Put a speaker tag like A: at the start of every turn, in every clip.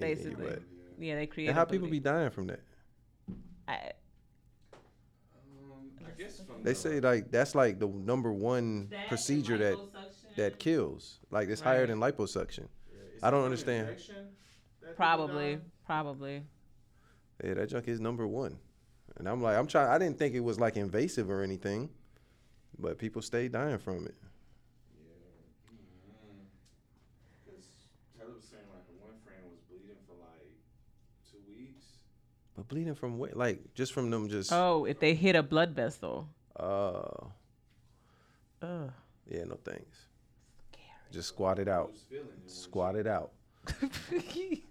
A: Basically.
B: but-
A: Yeah, they create.
B: and how people be dying from that?
A: I,
C: Um, guess from
B: They say like that's like the number one procedure that that kills. Like it's higher than liposuction.
C: Yeah,
B: I don't understand.
C: infection that people
A: probably, probably.
B: Yeah, that junk is number one. And I'm like, I'm trying. I didn't think it was like invasive or anything, but people stay dying from it.
C: Because Taylor was saying like her one friend was bleeding for like two weeks.
B: But bleeding from what? Like just from them just.
A: Oh, if they hit a blood vessel.
B: Uh,
A: Ugh.
B: yeah, no thanks. Just squat it out.
C: Who's feeling it?
B: Squat it out.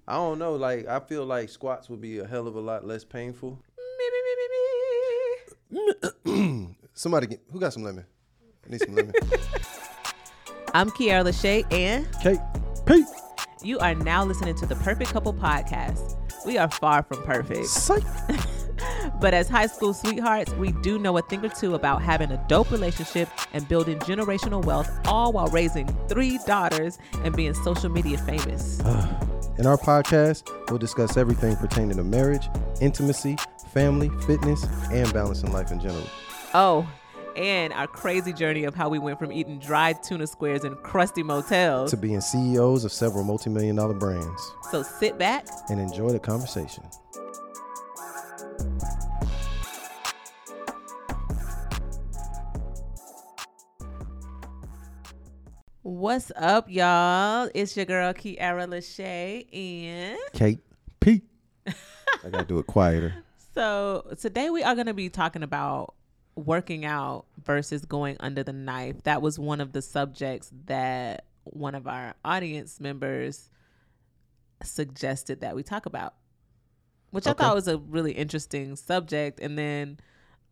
B: I don't know. Like I feel like squats would be a hell of a lot less painful. Somebody get who got some lemon? I need some lemon.
A: I'm Keaira Lashae, and
B: Kate, Pete,
A: you are now listening to the Perfect Couple Podcast. We are far from perfect,
B: psych.
A: but as high school sweethearts, we do know a thing or two about having a dope relationship and building generational wealth, all while raising three daughters and being social media famous.
B: Uh, in our podcast, we'll discuss everything pertaining to marriage, intimacy, family, fitness, and balancing life in general.
A: Oh, and our crazy journey of how we went from eating dried tuna squares in crusty motels.
B: To being CEOs of several multi-million dollar brands
A: So sit back,
B: and enjoy the conversation.
A: What's up, y'all? It's your girl Keaira Lashae, and
B: Kate, Pete. I gotta do it quieter.
A: so today we are to be talking about working out versus going under the knife. That was one of the subjects that one of our audience members suggested that we talk about, which I thought was a really interesting subject. And then,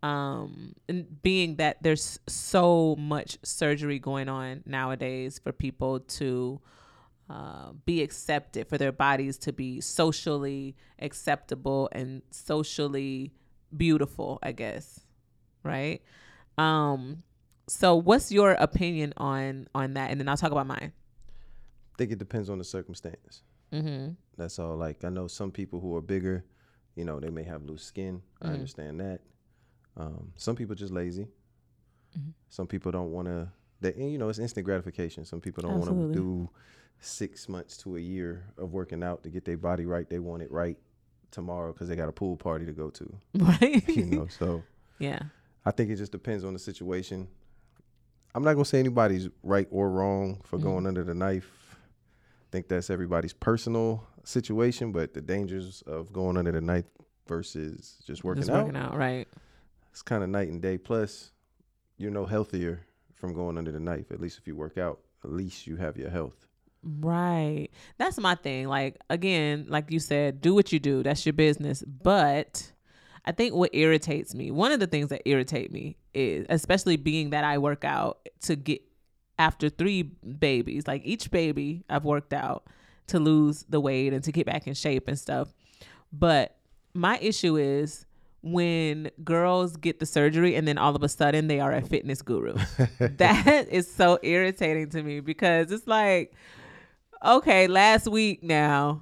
A: um, and being that there's so much surgery going on nowadays for people to uh, be accepted, for their bodies to be socially acceptable and socially beautiful, I guess. Right. Um, so what's your opinion on on that? And then I'll talk about mine.
B: I think it depends on the circumstance.
A: Mm-hmm.
B: That's all. Like I know some people who are bigger, you know, they may have loose skin. I
A: Mhm.
B: understand that. Um, some people just lazy.
A: Mhm.
B: Some people don't want to. They, you know, it's instant gratification. Some people don't want to do six months to a year of working out to get their body right. They want it right tomorrow because they got a pool party to go to.
A: Right.
B: You know, so
A: yeah.
B: I think it just depends on the situation. I'm not gonna say anybody's right or wrong for
A: Mhm.
B: going under the knife. I think that's everybody's personal situation, but the dangers of going under the knife versus just working
A: Just
B: out,
A: working out, right?
B: it's kind of night and day. Plus, you're no healthier from going under the knife. At least if you work out, at least you have your health.
A: Right. That's my thing. Like again, like you said, do what you do. That's your business. But I think what irritates me, one of the things that irritate me is especially being that I work out to get after three babies, like each baby I've worked out to lose the weight and to get back in shape and stuff. But my issue is when girls get the surgery and then all of a sudden they are a fitness guru. that is so irritating to me because it's like, okay, last week now,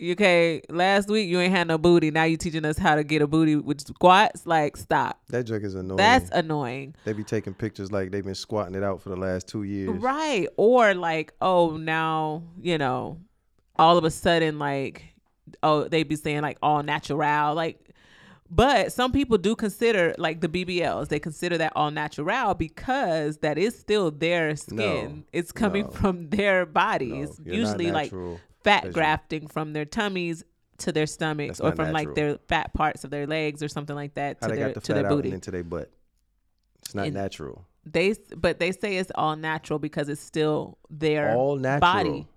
A: okay, last week you ain't had no booty. Now you teaching us how to get a booty with squats. Like, stop.
B: That joke is annoying.
A: That's annoying.
B: they be taking pictures like they've been squatting it out for the last two years.
A: Right. Or like, oh, now, you know, all of a sudden, like, oh, they be saying like all natural. Like, but some people do consider like the BBLs, they consider that all natural because that is still their skin.
B: No,
A: it's coming
B: no.
A: from their
B: No,
A: bodies.
B: not
A: Usually like. Fat grafting from their tummies to their stomachs or from like their fat parts of their legs or something like that
B: How
A: to
B: they
A: their
B: got the
A: to
B: fat
A: their booty.
B: and into their butt. It's not
A: And-
B: natural.
A: They but they say it's all natural because it's still their
B: all natural.
A: body.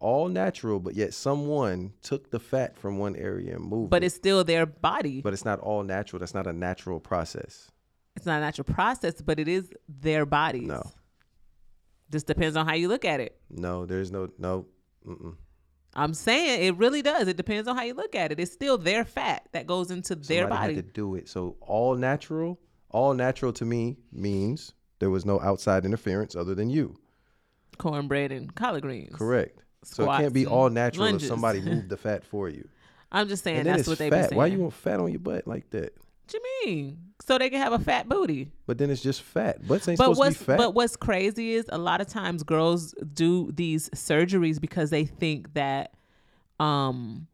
B: All natural, but yet someone took the fat from one area and moved
A: but
B: it.
A: it's still their body.
B: but it's not all natural. That's not a natural process.
A: it's not a natural process, but it is their bodies.
B: No.
A: Just depends on how you look at it.
B: No, there's no no. Mm-mm.
A: I'm saying it really does. It depends on how you look at it. It's still their fat that goes into their
B: Somebody
A: body.
B: had to do it. So all natural, all natural to me means there was no outside interference other than you.
A: Cornbread and collard greens.
B: Correct. So it can't be all natural
A: lunges.
B: if somebody moved the fat for you.
A: I'm just saying that's what they
B: fat. Why you want fat on your butt like that?
A: What you mean? So they can have a fat booty.
B: But then it's just fat. Butts ain't
A: But
B: supposed
A: what's
B: to be fat.
A: but what's crazy is a lot of times girls do these surgeries because they think that um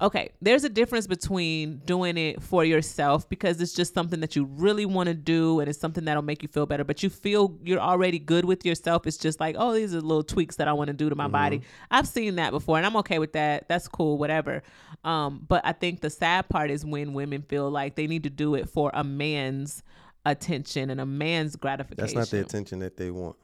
A: okay, there's a difference between doing it for yourself because it's just something that you really want to do and it's something that'll make you feel better, but you feel you're already good with yourself. It's just like, oh, these are little tweaks that I want to do to my body. I've seen that before and I'm okay with that. That's cool, whatever. Um, but I think the sad part is when women feel like they need to do it for a man's attention and a man's gratification.
B: That's not the attention that they want.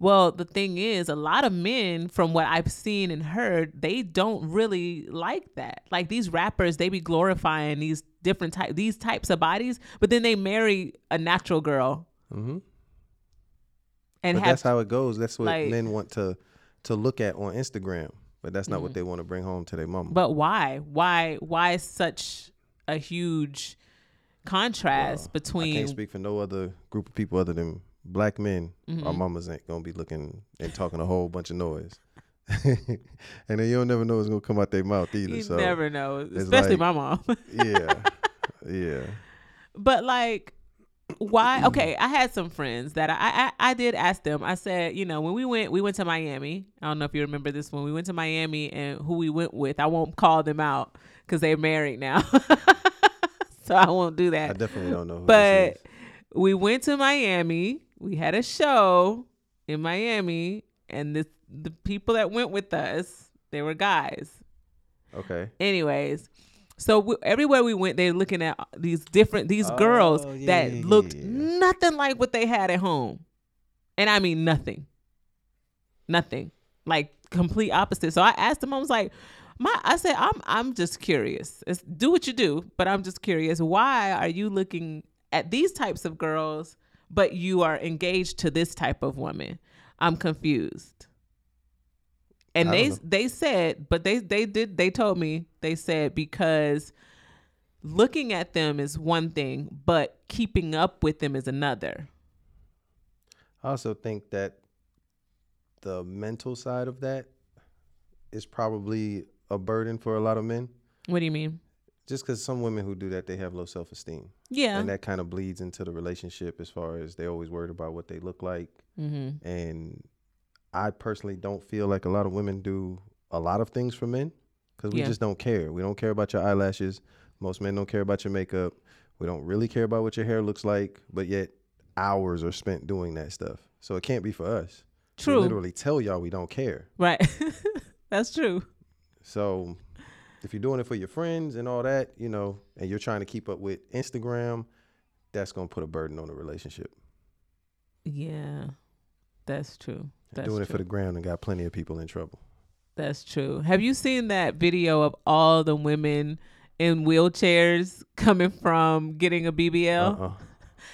A: Well, the thing is, a lot of men, from what I've seen and heard, they don't really like that. Like these rappers, they be glorifying these different type these types of bodies, but then they marry a natural girl
B: hmm
A: and have
B: that's how it goes. That's what
A: like-
B: men want to to look at on Instagram. But that's not what they want to bring home to their mama.
A: But why? Why? Why such a huge contrast
B: I
A: between?
B: can't speak for no other group of people other than black men.
A: Mm-hmm.
B: Our mamas ain't gonna be looking and talking a whole bunch of noise. and then you don't never know what's gonna come out their mouth either.
A: you
B: so
A: never know, especially
B: like-
A: my mom.
B: yeah, yeah.
A: But like, why? Okay, I had some friends that I, I I did ask them. I said, you know, when we went, we went to Miami. I don't know if you remember this one. we went to Miami and who we went with. I won't call them out because they're married now, so I won't do that.
B: I definitely don't know. Who
A: But we went to Miami. We had a show in Miami, and this the people that went with us, they were guys.
B: okay,
A: Anyways, so we, everywhere we went, they're looking at these different these girls
B: Oh, yeah,
A: that
B: yeah,
A: looked
B: yeah.
A: nothing like what they had at home, and I mean nothing, nothing, like complete opposite. So I asked them, I was like, my, I said, I'm I'm just curious. It's, do what you do, but I'm just curious. Why are you looking at these types of girls, but you are engaged to this type of woman? I'm confused. And they
B: know.
A: they said, but they they did they told me they said because looking at them is one thing, but keeping up with them is another.
B: I also think that the mental side of that is probably a burden for a lot of men.
A: What do you mean?
B: Just because some women who do that, they have low self esteem,
A: Yeah.
B: and that kind of bleeds into the relationship as far as they're always worried about what they look like.
A: mm-hmm.
B: And I personally don't feel like a lot of women do a lot of things for men because we
A: Yeah.
B: just don't care. We don't care about your eyelashes. Most men don't care about your makeup. We don't really care about what your hair looks like, but yet hours are spent doing that stuff. So it can't be for us. We
A: True.
B: literally tell y'all we don't care.
A: Right. That's true.
B: So if you're doing it for your friends and all that, you know, and you're trying to keep up with Instagram, that's gonna put a burden on the relationship.
A: Yeah. That's true. That's
B: doing
A: true.
B: it for the ground and got plenty of people in trouble.
A: That's true. Have you seen that video of all the women in wheelchairs coming from getting a BBL?
B: Uh-uh.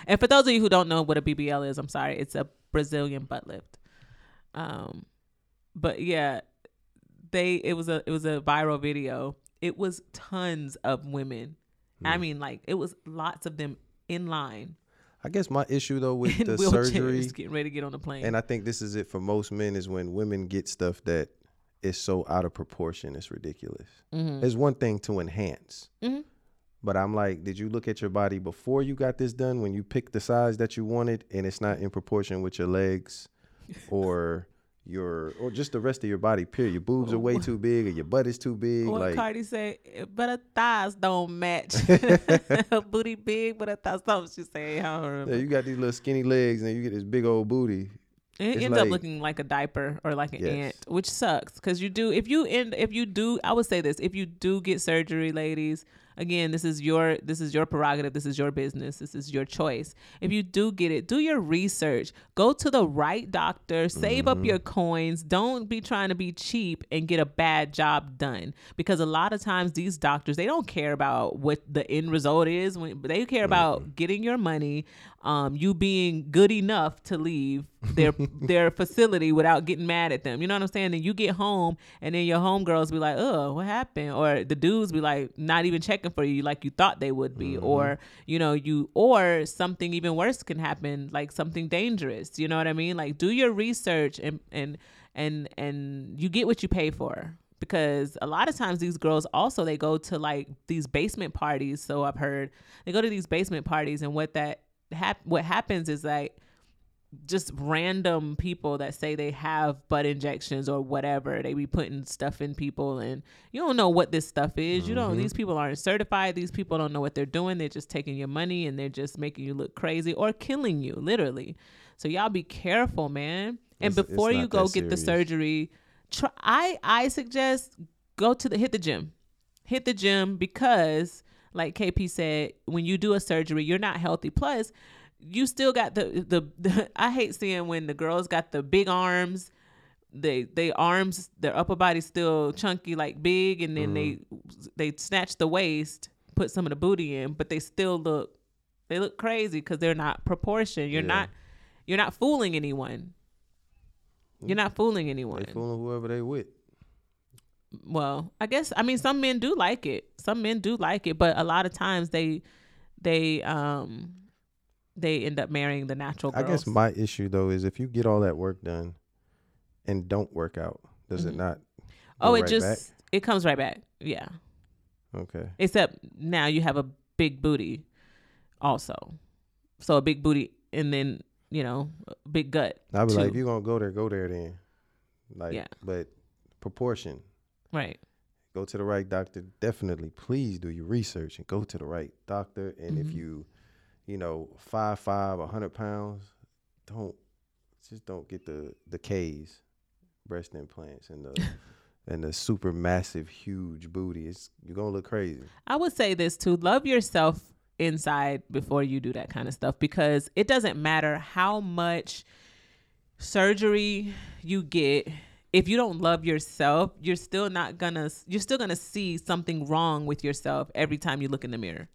A: And for those of you who don't know what a BBL is, I'm sorry, it's a Brazilian butt lift. Um, but yeah, they it was a it was a viral video. It was tons of women. I
B: Hmm.
A: mean, like it was lots of them in line
B: I guess my issue though with
A: in
B: the surgery,
A: getting ready to get on the plane.
B: and I think this is it for most men, is when women get stuff that is so out of proportion, it's ridiculous.
A: Mhm.
B: It's one thing to enhance,
A: Mhm.
B: but I'm like, did you look at your body before you got this done? When you picked the size that you wanted, and it's not in proportion with your legs, or your or just the rest of your body. Period. Your boobs are way oh. too big, or your butt is too big.
A: What
B: like
A: Cardi say, but her thighs don't match. her booty big, but her thighs something she say. I don't remember.
B: yeah, you got these little skinny legs, and you get this big old booty.
A: It
B: It's
A: ends up looking like a diaper or like an
B: Yes.
A: ant, which sucks because you do if you end if you do I would say this if you do get surgery, ladies. Again, this is your this is your prerogative. This is your business. This is your choice. If you do get it, do your research. Go to the right doctor. Save up
B: Mm-hmm.
A: your coins. Don't be trying to be cheap and get a bad job done because a lot of times these doctors they don't care about what the end result is. When they care about getting your money, um, you being good enough to leave their their facility without getting mad at them. You know what I'm saying? Then you get home and then your homegirls be like, "Oh, what happened?" Or the dudes be like, not even checking for you like you thought they would be, or you know, you or something even worse can happen, like something dangerous. You know what I mean? Like do your research and and and and you get what you pay for because a lot of times these girls also they go to like these basement parties so i've heard they go to these basement parties and what that hap- what happens is like just random people that say they have butt injections or whatever they be putting stuff in people and you don't know what this stuff is. You don't mm-hmm. these people aren't certified. These people don't know what they're doing. They're just taking your money and they're just making you look crazy or killing you literally. So y'all be careful man. And
B: It's- it's
A: before you go get the surgery try i i suggest go to the hit the gym. Hit the gym because like kp said when you do a surgery you're not healthy. Plus you still got the, the the i hate seeing when the girls got the big arms they they arms their upper body still chunky like big and then they mm-hmm. they snatch the waist put some of the booty in but they still look they look crazy because they're not proportioned. You're
B: Yeah.
A: not you're not fooling anyone. You're not mm. fooling anyone.
B: They fooling whoever they with.
A: Well i guess i mean some men do like it some men do like it but a lot of times they they um they end up marrying the natural
B: I guess my issue though is if you get all that work done and don't work out, does it
A: Mhm.
B: not?
A: oh it
B: right
A: just it comes right back yeah
B: okay.
A: except now you have a big booty also so a big booty and then you know a big gut
B: I'd be like, if you're gonna go there, go there then. Like,
A: Yeah.
B: but proportion.
A: Right
B: Go to the right doctor. Definitely, please do your research and go to the right doctor. And if
A: Mhm.
B: you, you know, five five, a hundred pounds, don't just don't get the the K's, breast implants, and the and the super massive, huge booty. It's you're gonna look crazy.
A: I would say this too love yourself inside before you do that kind of stuff because it doesn't matter how much surgery you get if you don't love yourself you're still not gonna you're still gonna see something wrong with yourself every time you look in the mirror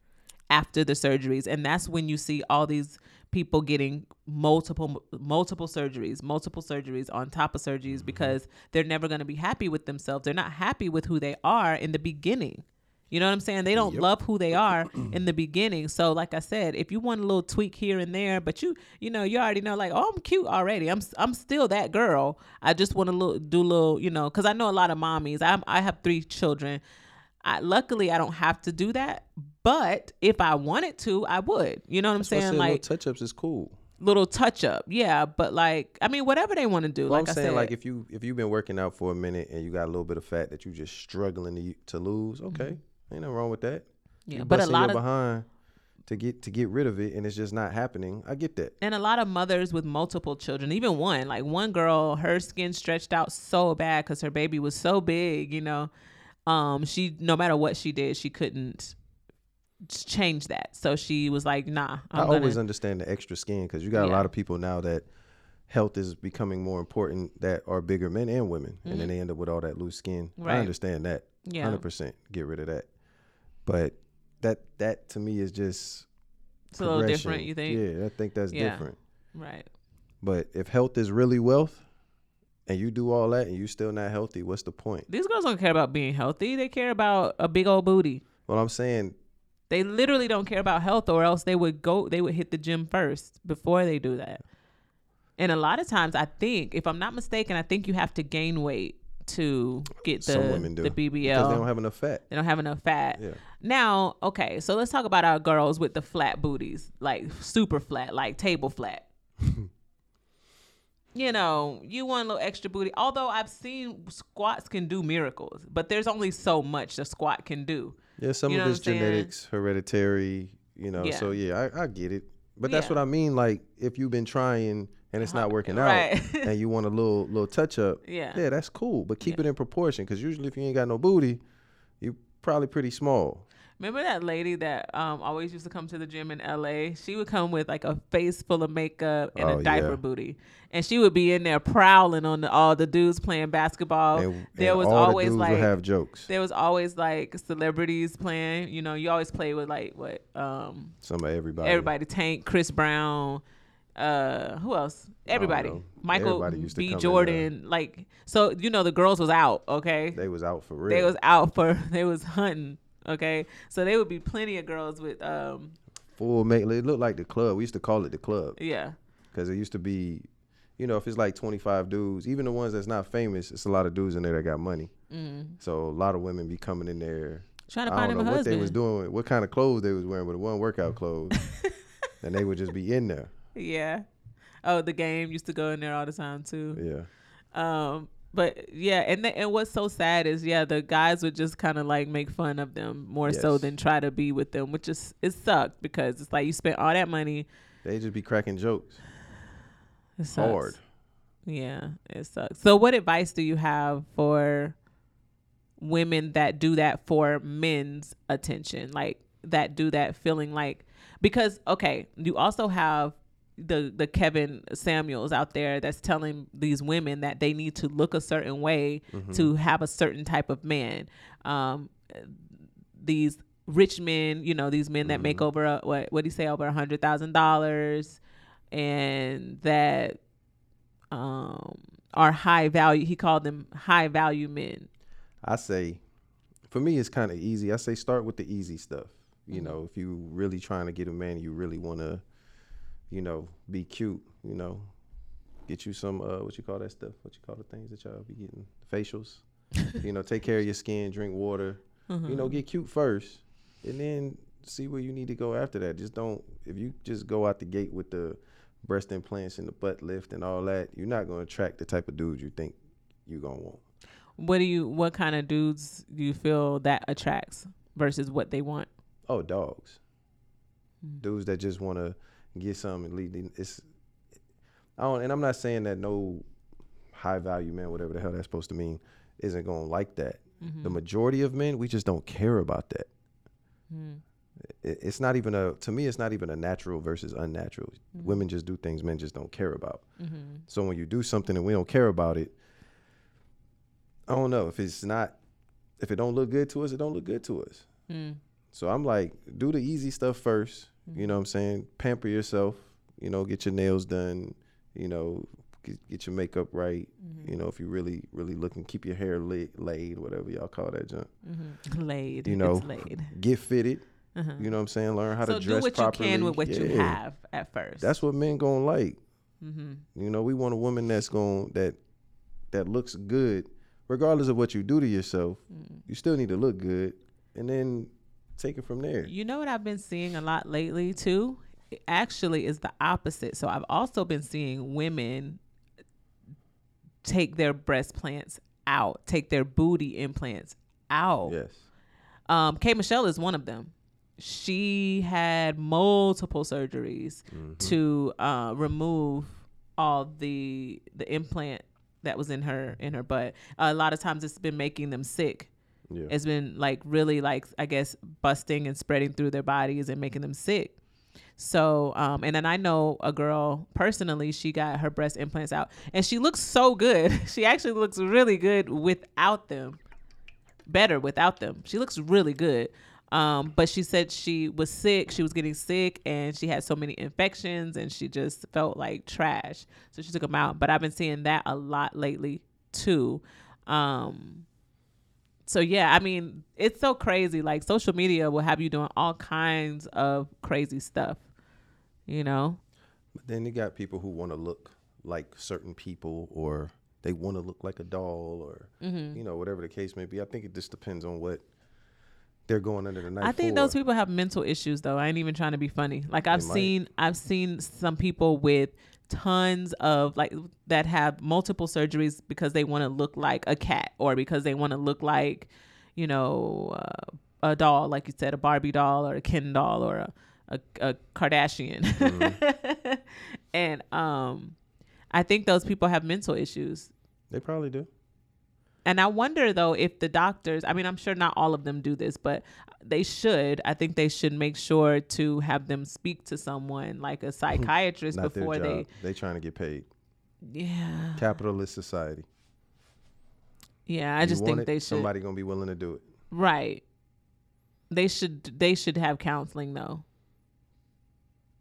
A: after the surgeries. And that's when you see all these people getting multiple multiple surgeries multiple surgeries on top of surgeries mm-hmm. because they're never going to be happy with themselves. They're not happy with who they are in the beginning you know what I'm saying? They don't
B: Yep.
A: love who they are in the beginning. So, like I said, if you want a little tweak here and there, but you, you know, you already know, like, oh, I'm cute already. I'm, I'm still that girl. I just want to little, do a little, you know, because I know a lot of mommies. I, I have three children. I, luckily, I don't have to do that. But if I wanted to, I would. You know what I'm
B: That's
A: saying? Like
B: little touch ups is cool.
A: little touch up, yeah. But like, I mean, whatever they want to do.
B: Well,
A: like
B: I'm
A: I
B: saying,
A: said,
B: like if you if you've been working out for a minute and you got a little bit of fat that you're just struggling to to lose, okay, mm-hmm. Ain't nothing wrong with that.
A: Mm-hmm. yeah.
B: You
A: But a lot of
B: behind to get to get rid of it, and it's just not happening. I get that.
A: and a lot of mothers with multiple children even one like one girl her skin stretched out so bad because her baby was so big you know um she no matter what she did she couldn't change that so she was like nah
B: i
A: i'm
B: always
A: gonna
B: understand the extra skin because you got a lot of people now that health is becoming more important that are bigger men and women, and then they end up with all that loose skin.
A: Mm-hmm. Right.
B: I understand that.
A: yeah
B: Hundred percent, get rid of that. But that that to me is just
A: it's a little different you think
B: Yeah, I think that's
A: Yeah.
B: different.
A: right
B: But if health is really wealth, and you do all that and you're still not healthy, what's the point?
A: these girls don't care about being healthy they care about a big old booty
B: Well, I'm saying
A: they literally don't care about health or else they would go they would hit the gym first before they do that and a lot of times i think if i'm not mistaken i think you have to gain weight to get the
B: some women do
A: the
B: because they don't have enough fat.
A: they don't have enough fat
B: Yeah.
A: Now okay so let's talk about our girls with the flat booties like super flat like table flat you know you want a little extra booty although i've seen squats can do miracles but there's only so much a squat can do
B: Yeah, some
A: You know
B: of it's genetics, hereditary, you know.
A: Yeah.
B: So yeah, I, I get it. But that's
A: Yeah.
B: what I mean. Like if you've been trying and it's not working out,
A: right
B: and you want a little little touch up,
A: yeah
B: yeah, that's cool. But keep it in proportion, because usually if you ain't got no booty, you're probably pretty small.
A: Remember that lady that um always used to come to the gym in LA? She would come with like a face full of makeup and
B: Oh,
A: a diaper
B: yeah.
A: booty, and she would be in there prowling on the, all the dudes playing basketball.
B: and,
A: there
B: and
A: was always
B: the
A: like
B: have jokes.
A: there was always like celebrities playing. You know, you always play with like what um
B: Some of everybody.
A: everybody Tank, Chris Brown, uh who else? Everybody. Michael
B: Everybody used to come
A: B Jordan. Like so, you know, the girls was out. Okay,
B: They was out for real.
A: they was out for they was hunting. Okay, so there would be plenty of girls with um
B: full make. It looked like the club. We used to call it the club
A: yeah
B: because it used to be. you know, if it's like 25 dudes, even the ones that's not famous, it's a lot of dudes in there that got money.
A: Mm.
B: So a lot of women be coming in there.
A: Trying to
B: I
A: find
B: don't know what they was doing, what kind of clothes they was wearing, but it wasn't workout clothes. and they would just be in there.
A: Yeah. Oh, the game used to go in there all the time too.
B: Yeah.
A: Um, but yeah, and the, and what's so sad is yeah, the guys would just kind of like make fun of them more so than try to be with them, which is it sucked because it's like you spent all that money.
B: They just be cracking jokes.
A: It sucks.
B: Hard.
A: Yeah, it sucks. So, what advice do you have for women that do that for men's attention, like that do that feeling like because okay, you also have the the Kevin Samuels out there that's telling these women that they need to look a certain way
B: Mm-hmm.
A: to have a certain type of man. Um, these rich men, you know, these men that make
B: Mm-hmm.
A: over a, what what do you say over a hundred thousand dollars, and that um are high value. He called them high value men.
B: I say, for me, it's kind of easy. I say start with the easy stuff. You
A: Mm-hmm.
B: know, if you really trying to get a man, you really want to, you know, be cute. You know, get you some uh, what you call that stuff? What you call the things that y'all be getting? Facials. you know, take care of your skin, drink water.
A: Mm-hmm.
B: You know, get cute first, and then see where you need to go after that. Just don't if you just go out the gate with the breast implants and the butt lift and all that, you're not gonna attract the type of dude you think you're gonna want.
A: What do you? What kind of dudes do you feel that attracts versus what they want?
B: Oh, dogs. Dudes that just want to get something and lead. It's, I don't, and I'm not saying that no high value man, whatever the hell that's supposed to mean, isn't going to like that. Mm-hmm. The majority of men, we just don't care about that. Mm. It- It's not even a, to me, it's not even a natural versus unnatural. Mm-hmm. Women just do things men just don't care about. Mm-hmm. So when you do something and we don't care about it, I don't know if it's not, if it don't look good to us, it don't look good to us.
A: Mm.
B: So I'm like, do the easy stuff 1st You know what I'm saying? Pamper yourself. You know, get your nails done. You know, get, get your makeup right. You know, if you really, really looking, keep your hair laid, laid whatever y'all call that junk.
A: Laid.
B: You know,
A: it's laid.
B: get fitted. You know what I'm saying? Learn how
A: Uh-huh. So
B: to
A: do what
B: properly.
A: you can with what you have at first.
B: That's what men gonna like.
A: Mm-hmm.
B: You know, we want a woman that's going that that looks good, regardless of what you do to yourself.
A: Mm.
B: You still need to look good, and then take it from there.
A: You know what I've been seeing a lot lately too? It actually is the opposite. So I've also been seeing women take their breast plants out, take their booty implants out.
B: Yes.
A: Um, K Michelle is one of them. She had multiple surgeries
B: Mm-hmm.
A: to uh, remove all the the implant that was in her in her butt. a lot of times it's been making them sick.
B: Yeah.
A: It's been like really like I guess busting and spreading through their bodies and making them sick. So, um, and then I know a girl personally, she got her breast implants out and she looks so good. She actually looks really good without them. Better without them. She looks really good. Um, but she said she was sick. She was getting sick and she had so many infections and she just felt like trash. So she took them out. But I've been seeing that a lot lately too. Um, so yeah, I mean, it's so crazy. Like social media will have you doing all kinds of crazy stuff. You know?
B: But then you got people who want to look like certain people, or they want to look like a doll, or
A: Mm-hmm.
B: you know whatever the case may be. I think it just depends on what they're going under the knife.
A: I think
B: for.
A: those people have mental issues though. I ain't even trying to be funny. Like I've seen I've seen some people with tons of like that have multiple surgeries because they want to look like a cat or because they want to look like, you know, uh, a doll like you said a Barbie doll or a Ken doll or a a, a Kardashian.
B: Mm-hmm.
A: and um I think those people have mental issues.
B: They probably do.
A: And I wonder though if the doctors, I mean, I'm sure not all of them do this, but they should. I think they should make sure to have them speak to someone like a psychiatrist before they.
B: They trying to get paid.
A: Yeah.
B: Capitalist society.
A: Yeah. I
B: You
A: just think
B: it,
A: they should.
B: Somebody gonna be willing to do it.
A: Right. They should. They should have counseling though.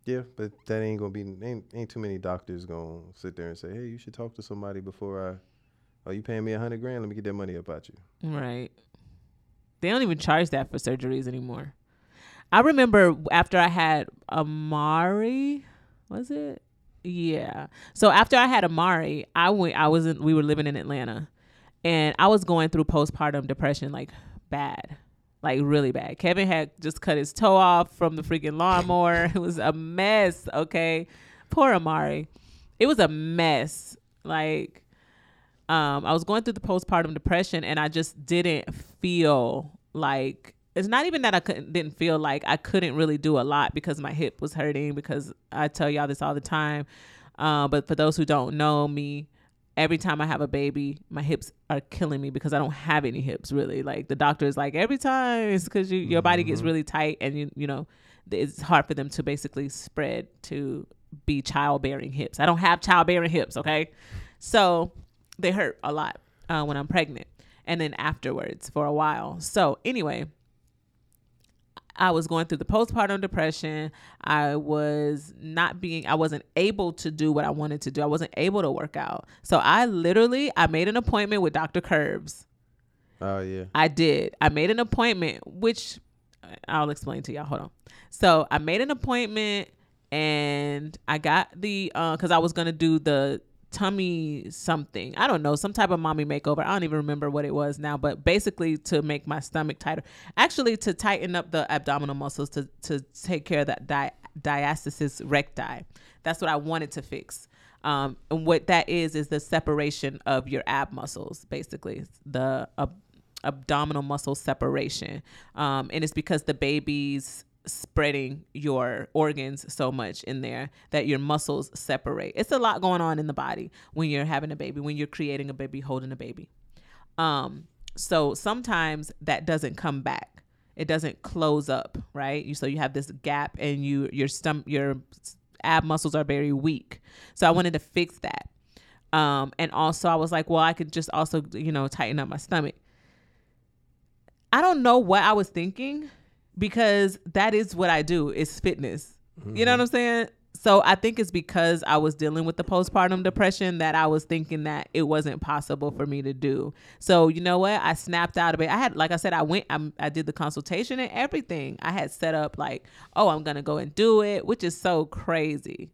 B: Yeah, but that ain't gonna be ain't, ain't too many doctors gonna sit there and say, hey, you should talk to somebody before I. Oh, you paying me a hundred grand? Let me get that money up out you.
A: Right. They don't even charge that for surgeries anymore. I remember after I had Amari, was it? Yeah. So after I had Amari, I went. I was in. We were living in Atlanta, and I was going through postpartum depression like bad, like really bad. Kevin had just cut his toe off from the freaking lawnmower. it was a mess. Okay, poor Amari. It was a mess. Like, um, I was going through the postpartum depression, and I just didn't feel like it's not even that I couldn't didn't feel like I couldn't really do a lot because my hip was hurting because I tell y'all this all the time. Uh, but for those who don't know me, every time I have a baby, my hips are killing me because I don't have any hips really. Like the doctor is like every time it's because you your body gets really tight and you you know it's hard for them to basically spread to be childbearing hips. I don't have childbearing hips, okay? So they hurt a lot uh, when I'm pregnant and then afterwards for a while. So anyway, I was going through the postpartum depression. I was not being I wasn't able to do what I wanted to do. I wasn't able to work out. So I literally I made an appointment with Dr. Curbs.
B: Oh yeah.
A: I did. I made an appointment which I'll explain to y'all. Hold on. So I made an appointment and I got the uh cuz I was going to do the tummy something. I don't know, some type of mommy makeover. I don't even remember what it was now, but basically to make my stomach tighter. Actually to tighten up the abdominal muscles to to take care of that di- diastasis recti. That's what I wanted to fix. Um, and what that is is the separation of your ab muscles, basically the ab- abdominal muscle separation. Um, and it's because the baby's spreading your organs so much in there that your muscles separate. It's a lot going on in the body when you're having a baby, when you're creating a baby, holding a baby. Um, so sometimes that doesn't come back. It doesn't close up, right? You so you have this gap and you your stomach your ab muscles are very weak. So I wanted to fix that. Um, and also I was like, well, I could just also, you know, tighten up my stomach. I don't know what I was thinking because that is what I do is fitness. You know mm-hmm. what I'm saying? So I think it's because I was dealing with the postpartum depression that I was thinking that it wasn't possible for me to do. So you know what? I snapped out of it. I had, like I said, I went, I, I did the consultation and everything. I had set up like, oh, I'm gonna go and do it, which is so crazy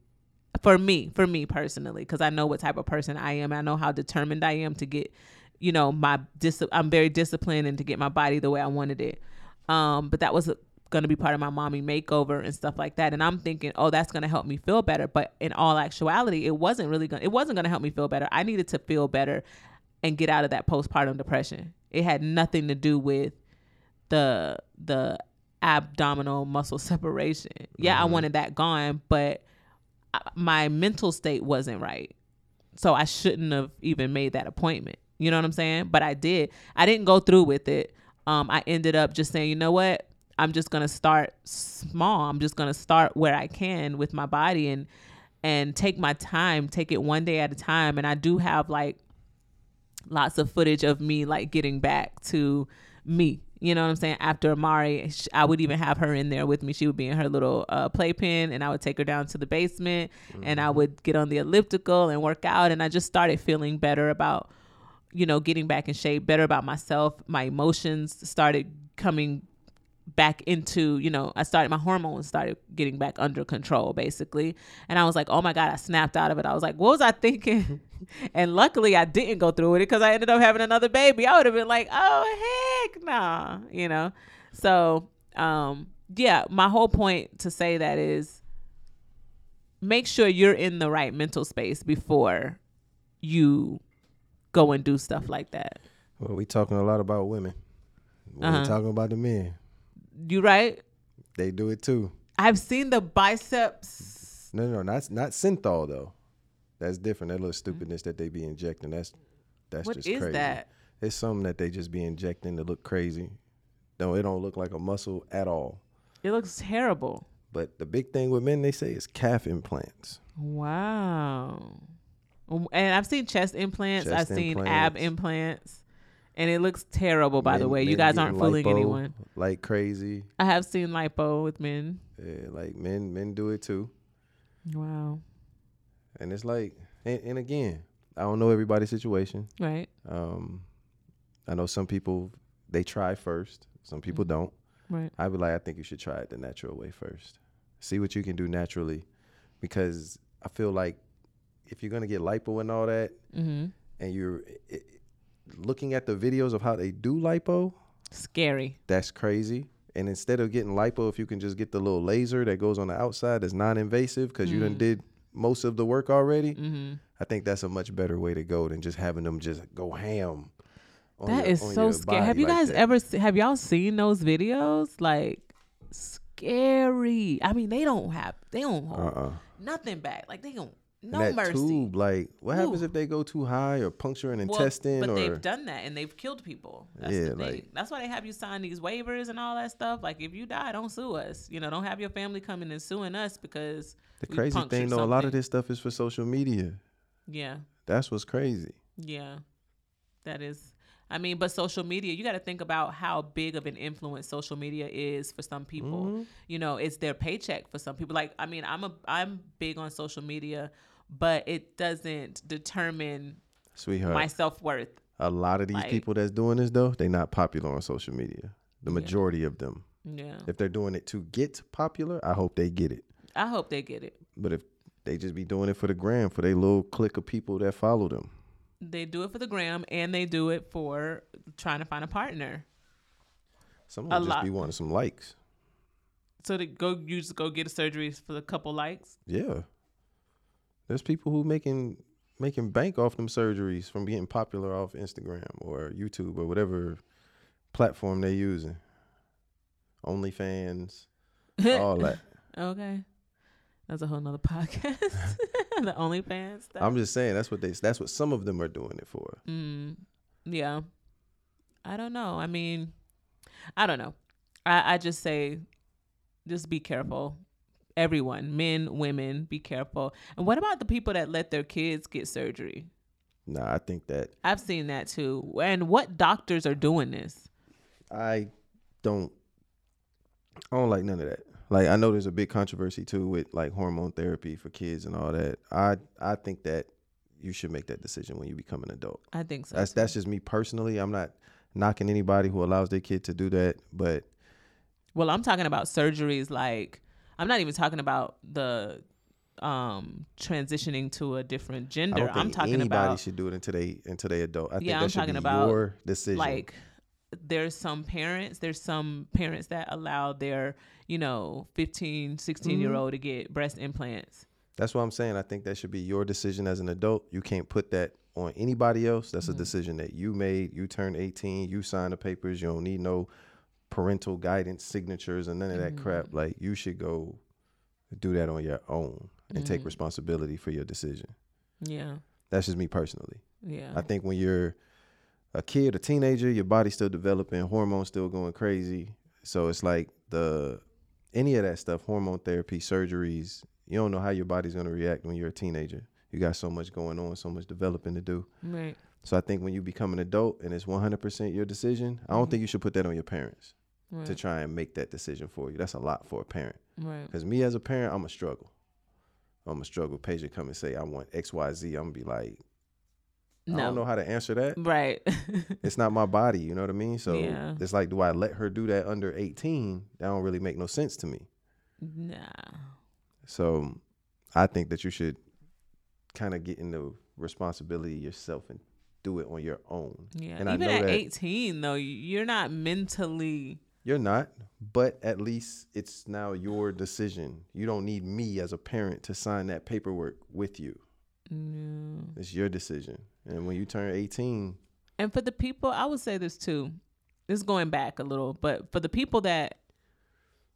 A: for me, for me personally, because I know what type of person I am. I know how determined I am to get, you know, my dis. I'm very disciplined and to get my body the way I wanted it. Um, but that was going to be part of my mommy makeover and stuff like that. And I'm thinking, oh, that's going to help me feel better. But in all actuality, it wasn't really going. It wasn't going to help me feel better. I needed to feel better and get out of that postpartum depression. It had nothing to do with the the abdominal muscle separation. Yeah, I wanted that gone, but my mental state wasn't right. So I shouldn't have even made that appointment. You know what I'm saying? But I did. I didn't go through with it. Um, I ended up just saying, you know what? I'm just gonna start small. I'm just gonna start where I can with my body and and take my time, take it one day at a time. And I do have like lots of footage of me like getting back to me. You know what I'm saying? After Amari, I would even have her in there with me. She would be in her little uh, playpen, and I would take her down to the basement, and I would get on the elliptical and work out. And I just started feeling better about, you know, getting back in shape, better about myself. My emotions started coming back into you know i started my hormones started getting back under control basically. And i was like oh my god i snapped out of it. I was like what was i thinking? And luckily i didn't go through with it because i ended up having another baby. I would have been like oh heck nah you know? So um yeah my whole point to say that is make sure you're in the right mental space before you go and do stuff like that
B: Well, we talking a lot about women. We're
A: Uh-huh.
B: talking about the men.
A: you right
B: They do it too.
A: i've seen the biceps
B: No, no, not not synthol though. That's different. That little stupidness that they be injecting. That's that's
A: What
B: just
A: is
B: crazy.
A: that?
B: It's something that they just be injecting to look crazy. No, it don't look like a muscle at all.
A: It looks terrible.
B: But the big thing with men, they say, is calf implants.
A: Wow. And I've seen chest implants. I've
B: Chest
A: seen ab
B: implants.
A: implants. And it looks terrible, by the way. You guys aren't fooling
B: lipo
A: anyone.
B: Like crazy.
A: I have seen lipo with men.
B: Yeah, like men, men do it too.
A: Wow.
B: And it's like, and, and again, I don't know everybody's situation.
A: Right.
B: Um, I know some people they try first. Some people
A: Mm-hmm.
B: don't.
A: Right.
B: I would like. I think you should try it the natural way first. See what you can do naturally, because I feel like if you're gonna get lipo and all that,
A: Mm-hmm.
B: and you're it, looking at the videos of how they do lipo,
A: Scary.
B: that's crazy. And instead of getting lipo, if you can just get the little laser that goes on the outside that's non-invasive because you done
A: Mm.
B: did most of the work already,
A: Mm-hmm.
B: I think that's a much better way to go than just having them just go ham. on
A: That
B: your-
A: is so scary. Have you
B: like
A: guys
B: that.
A: ever se- have y'all seen those videos? Like scary. I mean, they don't have they don't hold
B: Uh-uh.
A: nothing back. Like they don't no
B: that
A: mercy.
B: tube, like, what happens
A: Ooh.
B: if they go too high or puncture an
A: Well,
B: intestine
A: but
B: or
A: they've done that and they've killed people. That's
B: Yeah,
A: the thing.
B: like-
A: That's why they have you sign these waivers and all that stuff. Like if you die, don't sue us. You know, don't have your family coming and suing us because
B: the crazy thing though, a lot of this stuff is for social media.
A: yeah,
B: That's what's crazy.
A: yeah, that is. I mean, but social media, you got to think about how big of an influence social media is for some people.
B: Mhm.
A: You know, it's their paycheck for some people. Like, I mean, I'm a I'm big on social media, but it doesn't determine
B: Sweetheart.
A: my self worth.
B: a lot of these
A: like-
B: people that's doing this though, they're not popular on social media. The
A: Yeah.
B: majority of them.
A: Yeah,
B: If they're doing it to get popular, I hope they get it.
A: I hope they get it.
B: But if they just be doing it for the gram, for their little clique of people that follow them.
A: They do it for the gram and they do it for trying to find a partner.
B: Some
A: A
B: of them just
A: lot.
B: be wanting some likes.
A: So to go you just go get a surgery for a couple likes.
B: Yeah. There's people who making making bank off them surgeries from being popular off Instagram or YouTube or whatever platform they're using. OnlyFans, all that.
A: Okay. That's a whole nother podcast. the OnlyFans stuff.
B: I'm just saying that's what they that's what some of them are doing it for.
A: Mm, yeah. I don't know. I mean, I don't know. I, I just say, just be careful. Everyone, men, women, be careful. And what about the people that let their kids get surgery?
B: Nah, I think that
A: I've seen that too. And what doctors are doing this?
B: I don't I don't like none of that. Like I know there's a big controversy too with like hormone therapy for kids and all that. I I think that you should make that decision when you become an adult.
A: I think so.
B: That's
A: too.
B: that's just me personally. I'm not knocking anybody who allows their kid to do that, but
A: Well, I'm talking about surgeries like I'm not even talking about the um transitioning to a different gender. I'm talking
B: anybody
A: about
B: should do it until they until they adult. I think
A: Yeah,
B: that
A: I'm
B: should
A: talking
B: be
A: about,
B: your decision.
A: like there's some parents, there's some parents that allow their, you know, 15, 16 year old to get breast implants.
B: That's what I'm saying. I think that should be your decision as an adult. You can't put that on anybody else. That's a decision that you made. You turned 18. You signed the papers. You don't need no parental guidance signatures and none of that crap. Mm-hmm. Like you should go do that on your own and take mm-hmm. responsibility for your decision.
A: Yeah.
B: That's just me personally.
A: Yeah.
B: I think when you're a kid, a teenager, your body's still developing, hormones still going crazy. So it's like the any of that stuff, hormone therapy, surgeries, you don't know how your body's gonna react when you're a teenager. You got so much going on, so much developing to do.
A: right.
B: So I think when you become an adult and it's 100% your decision, I don't mm-hmm. think you should put that on your parents to try and make that decision for you. That's a lot for a parent.
A: Right.
B: Because me as a parent, I'm a struggle. I'm a struggle. Paige come and say, I want X, Y, Z. I'm gonna be like, I don't know how to answer that.
A: Right.
B: it's not my body, you know what I mean? So
A: Yeah.
B: it's like, do I let her do that under 18? That don't really make no sense to me.
A: nah.
B: So I think that you should kind of get into responsibility yourself and do it on your own.
A: Yeah.
B: And I
A: Even
B: know
A: at
B: that
A: 18 though, you're not mentally
B: you're not, but at least it's now your decision. You don't need me as a parent to sign that paperwork with you.
A: no.
B: It's your decision. And when you turn 18,
A: And for the people, I would say this too. This is going back a little, but for the people that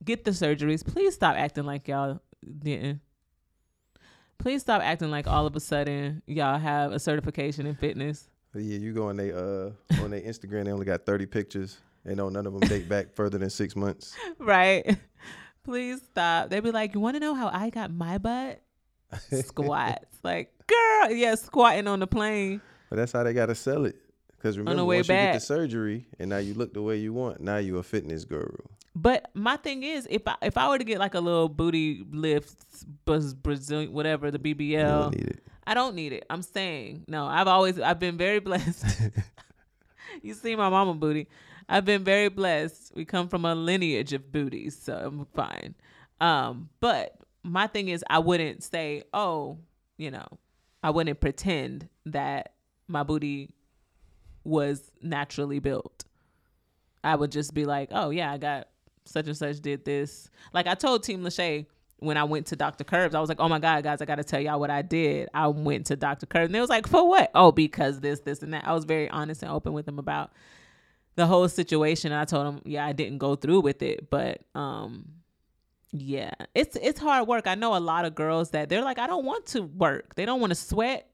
A: get the surgeries, please stop acting like y'all didn't. Please stop acting like all of a sudden y'all have a certification in fitness.
B: yeah, you go on they uh on their Instagram, they only got 30 pictures. They know none of them date back further than six months.
A: Right? Please stop. They'd be like, You want to know how I got my butt? Squats. like, girl, yeah, squatting on the plane.
B: But that's how they gotta sell it. Because remember,
A: way
B: once you get the surgery and now you look the way you want, now you a fitness guru.
A: But my thing is, if I if I were to get like a little booty lift, Brazilian, whatever the BBL,
B: don't need it.
A: I don't need it. I'm saying no. I've always I've been very blessed. you see my mama booty. I've been very blessed. We come from a lineage of booties, so I'm fine. Um, but my thing is I wouldn't say, oh, you know, I wouldn't pretend that my booty was naturally built. I would just be like, oh yeah, I got such and such did this. Like I told Team Lashae when I went to Dr. Curbs, I was like, oh my God, guys, I got to tell y'all what I did. I went to Dr. Curbs. And they was like, for what? Oh, because this, this, and that. I was very honest and open with them about the whole situation. I told them, yeah, I didn't go through with it. But um yeah, it's it's hard work. I know a lot of girls that they're like, I don't want to work. They don't want to sweat.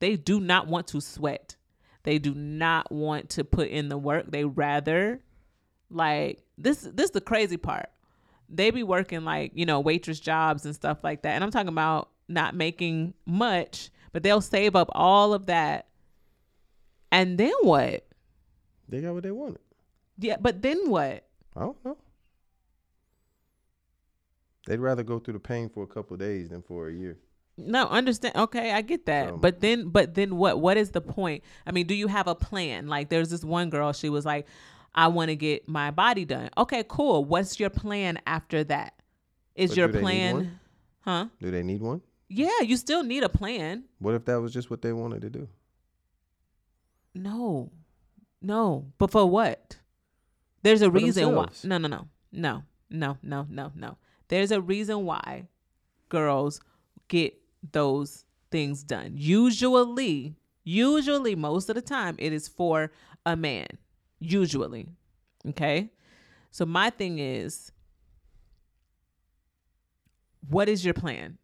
A: They do not want to sweat. They do not want to put in the work. They rather like this this is the crazy part. They be working like, you know, waitress jobs and stuff like that. And I'm talking about not making much, but they'll save up all of that. And then what?
B: They got what they wanted.
A: Yeah, but then what?
B: I don't know. They'd rather go through the pain for a couple of days than for a year.
A: No, understand. Okay, I get that.
B: So-
A: but then, but then, what? What is the point? I mean, do you have a plan? Like, there's this one girl. She was like, "I want to get my body done." Okay, cool. What's your plan after that? Is your
B: do they need
A: plan, huh?
B: Do they need one?
A: Yeah, you still need a plan.
B: What if that was just what they wanted to do?
A: No, no. But for what? There's a
B: For
A: reason why. No, no, no, no, no, no, no, no. There's a reason why girls get those things done. Usually, usually, most of the time, it is for a man. Usually, okay. So my thing is, what is your plan?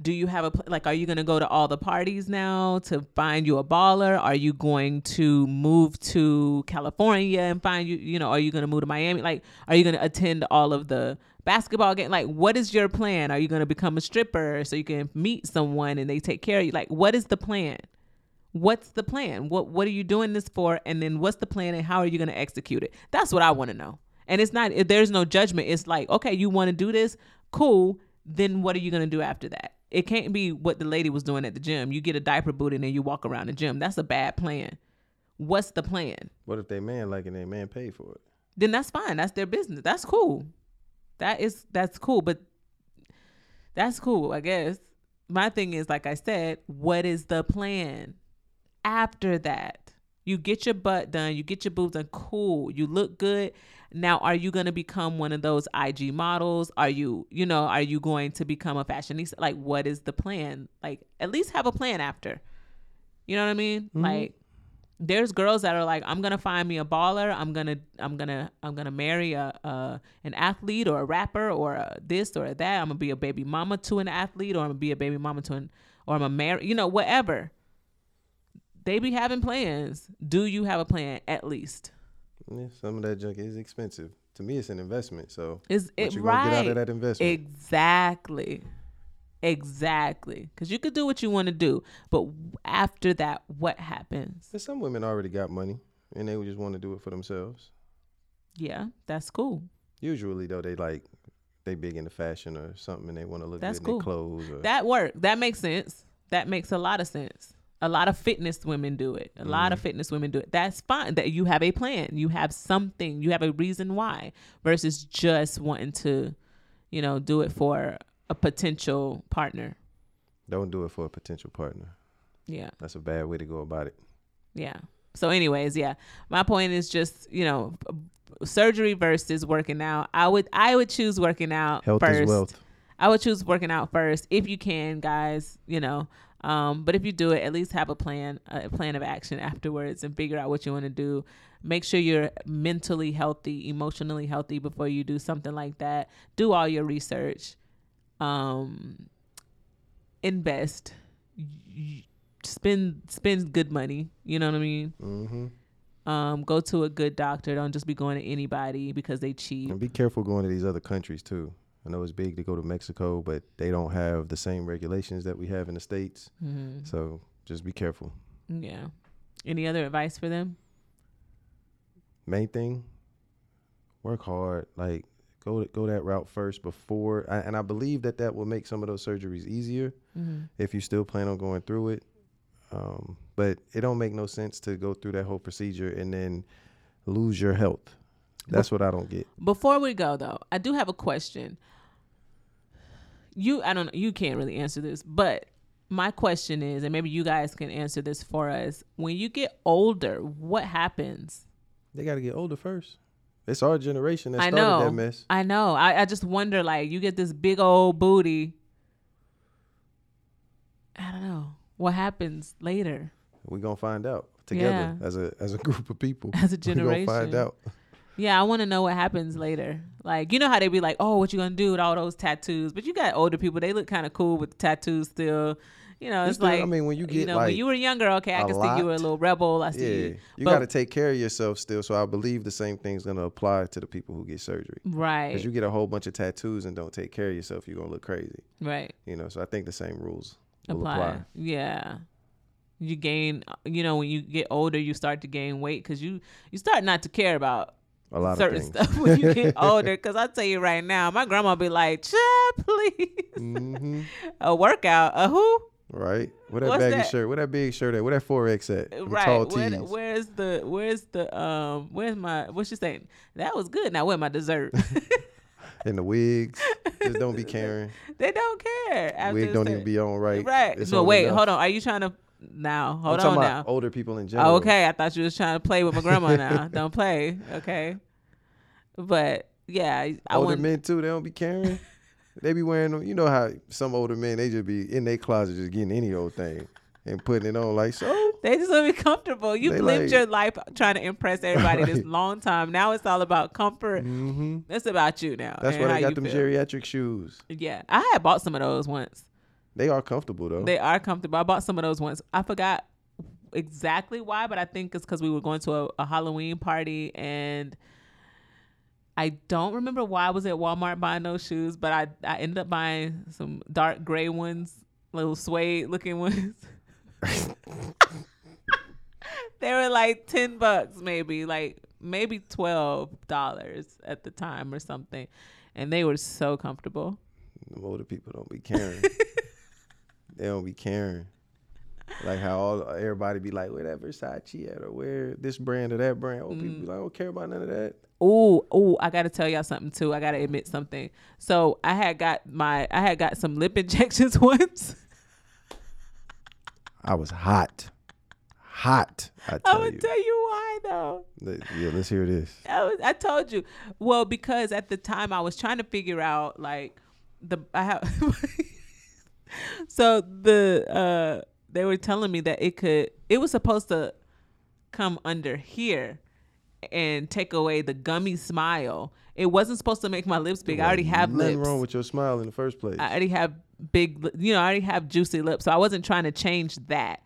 A: Do you have a like are you going to go to all the parties now to find you a baller? Are you going to move to california and find you you know are you going to move to miami? Like are you going to attend all of the basketball game like what is your plan? Are you going to become a stripper so you can meet someone and they take care of you? Like what is the plan? What's the plan? What what are you doing this for? And then what's the plan and how are you going to execute it? That's what i want to know. And it's not there's no judgment. It's like okay you want to do this? Cool. Then what are you going to do after that it can't be what the lady was doing at the gym. You get a diaper boot and then you walk around the gym. That's a bad plan. What's the plan?
B: What if they man like and they man paid for it?
A: then that's fine. That's their business. That's cool. That is that's cool but that's cool i guess. My thing is like i said what is the plan after that? You get your butt done. You get your boobs done. Cool. You look good now are you going to become one of those ig models? Are you you know are you going to become a fashionista? Like what is the plan? Like at least have a plan after. You know what i mean? Mm-hmm. Like there's girls that are like i'm gonna find me a baller. I'm gonna i'm gonna i'm gonna marry a, a an athlete or a rapper or a this or a that. I'm gonna be a baby mama to an athlete or i'm gonna be a baby mama to an or i'm gonna marry you know whatever. They be having plans. Do you have a plan at least
B: Yeah, some of that junk is expensive. To me, it's an investment. So
A: is it
B: you
A: right
B: get out of that investment?
A: exactly exactly because you could do what you want to do but after that what happens
B: But some women already got money and they would just want to do it for themselves.
A: yeah that's cool
B: Usually though, they like they big into fashion or something and they want to look
A: That's
B: good in
A: cool.
B: their clothes. Or,
A: That work. That makes sense. That makes a lot of sense. A lot of fitness women do it. A lot of mm. fitness women do it. That's fine. That you have a plan. You have something. You have a reason why versus just wanting to, you know, do it for a potential partner.
B: don't do it for a potential partner.
A: Yeah.
B: That's a bad way to go about it.
A: Yeah. So, anyways, yeah. My point is just, you know, surgery versus working out. I would I would choose working out
B: Health
A: first.
B: is wealth.
A: I would choose working out first if you can, guys. You know, um, but if you do it, at least have a plan, a plan of action afterwards, and figure out what you want to do. Make sure you're mentally healthy, emotionally healthy before you do something like that. Do all your research. Um, invest. Spend spend good money. You know what I mean.
B: Mm-hmm.
A: Um, go to a good doctor. Don't just be going to anybody because they cheap.
B: And be careful going to these other countries too. I know it's big to go to Mexico, but they don't have the same regulations that we have in the states.
A: hmm
B: So just be careful.
A: Yeah. Any other advice for them?
B: Main thing, work hard. Like go go that route first before, I, and I believe that that will make some of those surgeries easier
A: Mm-hmm.
B: if you still plan on going through it. Um, but it don't make no sense to go through that whole procedure and then lose your health. That's what I don't get.
A: Before we go though, I do have a question. you I don't know, you can't really answer this, but my question is, and maybe you guys can answer this for us. When you get older, what happens?
B: They got to get older first. It's our generation that
A: I
B: started
A: know.
B: that mess.
A: I know. I, I just wonder, like, you get this big old booty. I don't know what happens later
B: We're gonna find out together
A: Yeah.
B: as a as a group of people.
A: as a
B: generation. We're
A: gonna
B: find out.
A: Yeah, I want to know what happens later. Like, you know how they be like, "Oh, what you gonna do with all those tattoos?" But you got older people; they look kind of cool with tattoos still. You know,
B: You
A: it's
B: still-
A: like
B: I mean, when you get you
A: know,
B: like
A: when you were younger, okay, I can see you were a little rebel. I
B: yeah,
A: see
B: you,
A: you,
B: got to take care of yourself still. So I believe the same thing's gonna apply to the people who get surgery.
A: right,
B: Because you get a whole bunch of tattoos and don't take care of yourself, you're gonna look crazy.
A: right.
B: You know, so I think the same rules
A: apply.
B: apply.
A: Yeah. You gain, you know, when you get older, you start to gain weight because you you start not to care about
B: A lot
A: certain
B: of things.
A: stuff when you get older. Because I tell you right now, my grandma be like, "Child, please,
B: hmm
A: a workout, a who?
B: Right? Where that
A: What's
B: baggy
A: that?
B: shirt? Where that big shirt at? Where that four X at? Them
A: right?
B: Tall
A: Where, where's the where's the um where's my what's she saying? That was good. Now where's my dessert?
B: and the wigs. Just don't be caring.
A: they don't care.
B: Wig don't even be on right.
A: right.
B: It's
A: no, wait,
B: enough.
A: hold on. Are you trying to now? Hold on
B: about
A: now.
B: older people in general.
A: Oh, okay. I thought you was trying to play with my grandma now. Don't play. Okay. But yeah, I
B: older
A: wouldn't.
B: men too, they don't be caring. they be wearing them. You know how some older men they just be in their closet just getting any old thing and putting it on like so.
A: They just want to be comfortable. You've lived
B: like-
A: your life trying to impress everybody this long time. Now it's all about comfort.
B: hmm
A: It's about you now.
B: That's why they got them
A: feel.
B: geriatric shoes.
A: Yeah, I had bought some of those once.
B: They are comfortable though.
A: They are comfortable. I bought some of those ones. I forgot exactly why, but I think it's because we were going to a, a Halloween party and I don't remember why I was at Walmart buying those shoes, but I, I ended up buying some dark gray ones, little suede looking ones. they were like 10 bucks, maybe, like maybe $12 at the time or something. And they were so comfortable.
B: Them older people don't be caring. they don't be caring. Like how all everybody be like, where that Versace at, or where this brand or that brand. Old people be
A: Mm.
B: like, I don't care about none of that.
A: Ooh, ooh, I gotta tell y'all something too. I gotta admit something. So I had got my I had got some lip injections once.
B: I was hot, hot. I
A: I'm
B: tell
A: gonna
B: you.
A: tell you why though.
B: Yeah, let's hear this.
A: I, was, I told you. Well, because at the time I was trying to figure out like the I have. so the uh they were telling me that it could it was supposed to come under here and take away the gummy smile. It wasn't supposed to make my lips big. I already have
B: nothing
A: lips.
B: wrong with your smile in the first place.
A: I already have big, you know, I already have juicy lips, so I wasn't trying to change that.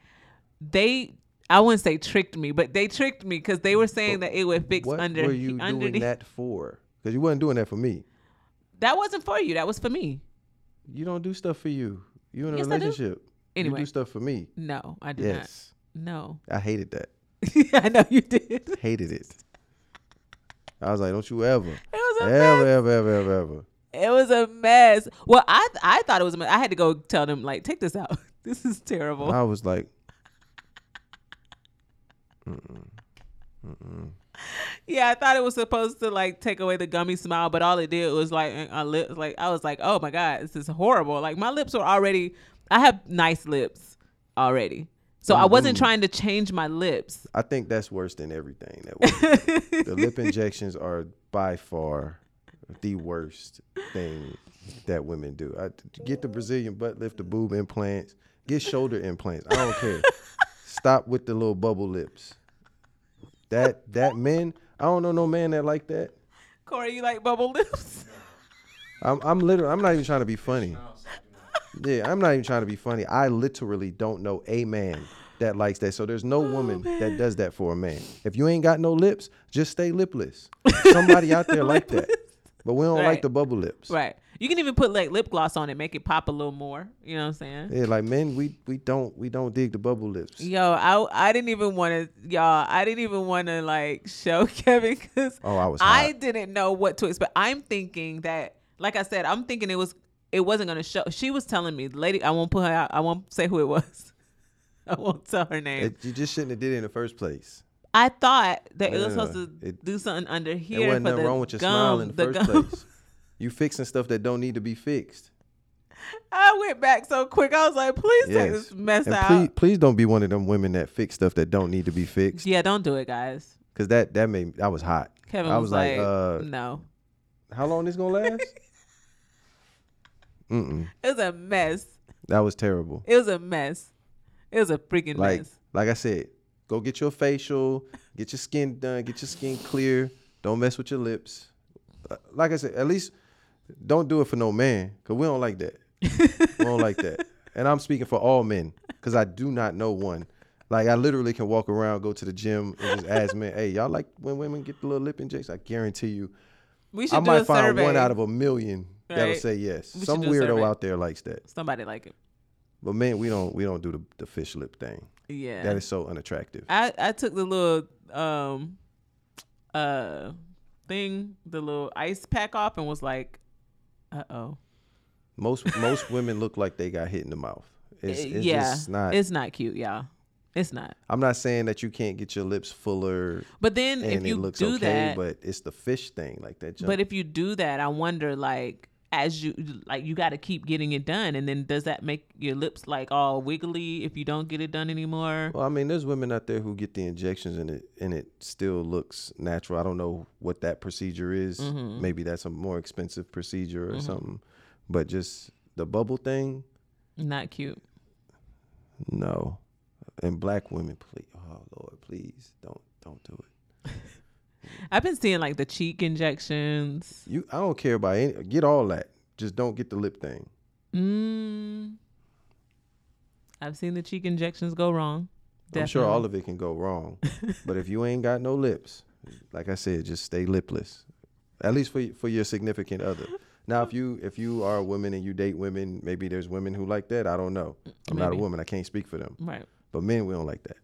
A: They, I wouldn't say tricked me, but they tricked me because they were saying that it would fix
B: what
A: under
B: were you
A: underneath.
B: doing that for? Because you wasn't doing that for me.
A: That wasn't for you. That was for me.
B: You don't do stuff for you. You in a
A: Yes,
B: relationship.
A: Anyway,
B: you do stuff for me.
A: no, I did
B: Yes,
A: not.
B: No, I hated that.
A: I know you did.
B: Hated it. I was like, don't you ever, it
A: was a
B: ever,
A: mess.
B: ever, ever, ever, ever.
A: It was a mess. Well, I I thought it was a mess. I had to go tell them like, take this out. This is terrible.
B: I was like, mm-mm, mm-mm.
A: Yeah, I thought it was supposed to like take away the gummy smile, but all it did was like a uh, lip. Like I was like, oh my god, this is horrible. Like my lips were already. I have nice lips already, so I wasn't
B: mm-hmm.
A: trying to change my lips.
B: I think that's worse than everything. That the lip injections are by far the worst thing that women do. I, get the Brazilian butt lift, the boob implants, get shoulder implants. I don't care. Stop with the little bubble lips. That that men, I don't know no man that like that.
A: Corey, you like bubble lips?
B: I'm I'm literally I'm not even trying to be funny. Yeah, I'm not even trying to be funny. I literally don't know a man that likes that. So there's no oh, woman that does that for a man. If you ain't got no lips, just stay lipless. Somebody out there like that. But we don't
A: Right.
B: like the bubble lips.
A: right. You can even put like lip gloss on it, make it pop a little more. You know what I'm saying?
B: Yeah, like men, we we don't we don't dig the bubble lips.
A: Yo, I I didn't even want to, y'all. I didn't even want to like show Kevin because
B: Oh, I was
A: I didn't know what to expect. I'm thinking that, like I said, I'm thinking it was it wasn't gonna show. She was telling me, the lady, I won't put her out. I won't say who it was. I won't tell her name.
B: It- you just shouldn't have did it in the first place.
A: I thought that it was supposed to
B: It-
A: do something under here.
B: There
A: here
B: wasn't nothing
A: the
B: wrong with your
A: gum,
B: smile in the, first
A: gum.
B: place. You fixing stuff that don't need to be fixed.
A: I went back so quick. I was like, please take
B: Yes.
A: this mess
B: And
A: out.
B: please, please don't be one of them women that fix stuff that don't need to be fixed.
A: yeah, don't do it, guys.
B: Cause that that made I was hot.
A: Kevin
B: I
A: was,
B: was like, uh,
A: no.
B: How long this gonna last? Mm-mm.
A: It was a mess.
B: That was terrible.
A: It was a mess. It was a freaking
B: Like
A: mess.
B: like I said, go get your facial, get your skin done, get your skin clear. Don't mess with your lips. Uh, Like I said, at least don't do it for no man, cause we don't like that. we don't like that. And I'm speaking for all men, cause I do not know one. Like I literally can walk around, go to the gym, and just ask men, "Hey, y'all like when women get the little lip injections?" I guarantee you,
A: We should
B: I might find
A: survey.
B: one out of a million that'll say yes.
A: We
B: Some weirdo out there likes that,
A: Somebody like it.
B: but man, we don't. We don't do the, the fish lip thing.
A: Yeah.
B: That is so unattractive.
A: I I took the little um uh thing, the little ice pack off, and was like, uh oh.
B: Most most women look like they got hit in the mouth. It's, it's
A: Uh, yeah,
B: not.
A: it's not cute, y'all. It's not.
B: I'm not saying that you can't get your lips fuller
A: But then
B: and
A: if you
B: it looks
A: do
B: okay,
A: that,
B: but it's the fish thing like that. Jump.
A: but if you do that, I wonder like as you like you got to keep getting it done, and then does that make your lips like all wiggly if you don't get it done anymore?
B: well, I mean, there's women out there who get the injections and it and it still looks natural. I don't know what that procedure is.
A: Mm-hmm.
B: Maybe that's a more expensive procedure or something. But just the bubble thing,
A: Not cute.
B: no. And black women, please, oh Lord, please don't don't do it.
A: I've been seeing like the cheek injections.
B: You, I don't care about any. Get all that. Just don't get the lip thing.
A: Mm. I've seen the cheek injections go wrong.
B: I'm sure all of it can go wrong, but if you ain't got no lips, like I said, just stay lipless. At least for for your significant other. Now, if you if you are a woman and you date women, maybe there's women who like that. I don't know. I'm not a woman. I can't speak for them.
A: right.
B: But men, we don't like that.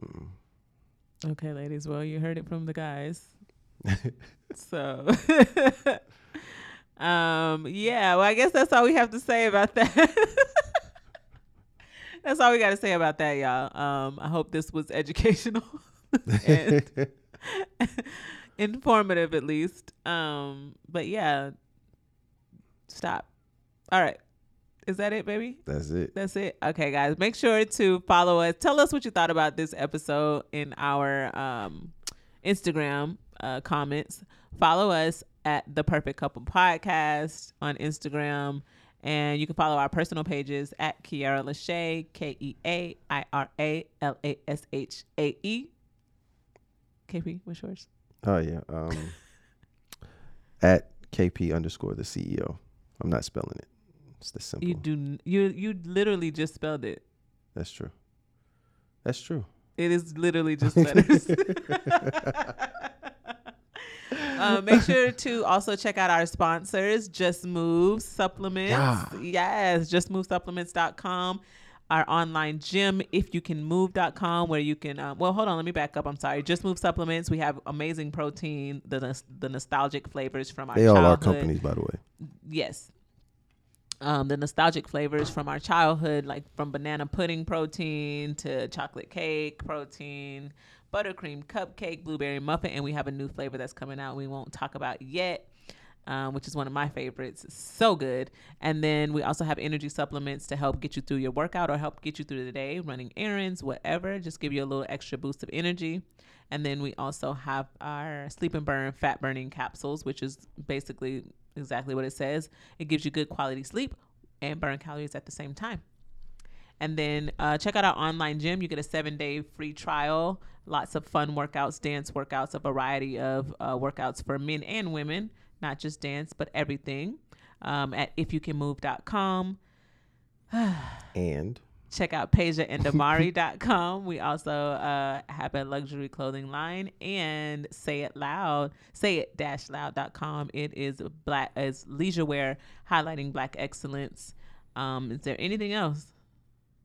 B: Mm.
A: Okay, ladies. Well, you heard it from the guys. so, um, yeah. Well, I guess that's all we have to say about that. that's all we got to say about that, y'all. Um, I hope this was educational and informative, at least. Um, but yeah, stop. All right. Is that it, baby?
B: That's it.
A: That's it. Okay, guys. Make sure to follow us. Tell us what you thought about this episode in our um, Instagram uh, comments. Follow us at the Perfect Couple Podcast on Instagram. And you can follow our personal pages at Keaira Lashae, K E A I R A L A S H A E. KP, what's yours?
B: Oh yeah. Um, at KP underscore the CEO. I'm not spelling it. It's the simple.
A: You do you you literally just spelled it.
B: That's true. That's true.
A: It is literally just letters. uh, make sure to also check out our sponsors, Just Move Supplements.
B: Yeah.
A: Yes, justmovesupplements.com. Our online gym, if you can move.com, where you can, um, well, hold on, let me back up. I'm sorry. Just Move Supplements. We have amazing protein, the, the nostalgic flavors from our
B: They all are companies, by the way.
A: yes um, the nostalgic flavors from our childhood, like from banana pudding protein to chocolate cake protein, buttercream cupcake, blueberry muffin, and we have a new flavor that's coming out. We won't talk about yet, um, which is one of my favorites. So good. And then we also have energy supplements to help get you through your workout or help get you through the day, running errands, whatever. Just give you a little extra boost of energy. And then we also have our sleep and burn fat burning capsules, which is basically exactly what it says. It gives you good quality sleep and burn calories at the same time. And then uh, check out our online gym. You get a seven day free trial. Lots of fun workouts, dance workouts, a variety of uh, workouts for men and women, not just dance, but everything um, at ifyoucanmove.com.
B: And
A: Check out PageAndAmari.com. we also uh, have a luxury clothing line and Say It Loud, say it dash loud.com. It is black as leisure wear highlighting black excellence. Um, is there anything else?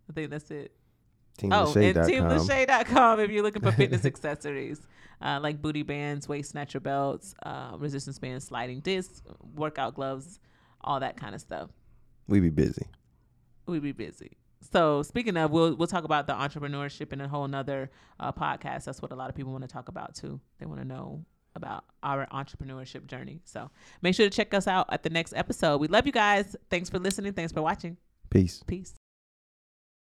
A: I think that's it. Oh, and teamlashae.com if you're looking for fitness accessories uh, like booty bands, waist snatcher belts, uh, resistance bands, sliding discs, workout gloves, all that kind of stuff
B: We be busy.
A: we be busy so speaking of, we'll we'll talk about the entrepreneurship in a whole nother uh, podcast. That's what a lot of people want to talk about too. They want to know about our entrepreneurship journey. So make sure to check us out at the next episode. We love you guys. Thanks for listening. Thanks for watching.
B: Peace.
A: Peace.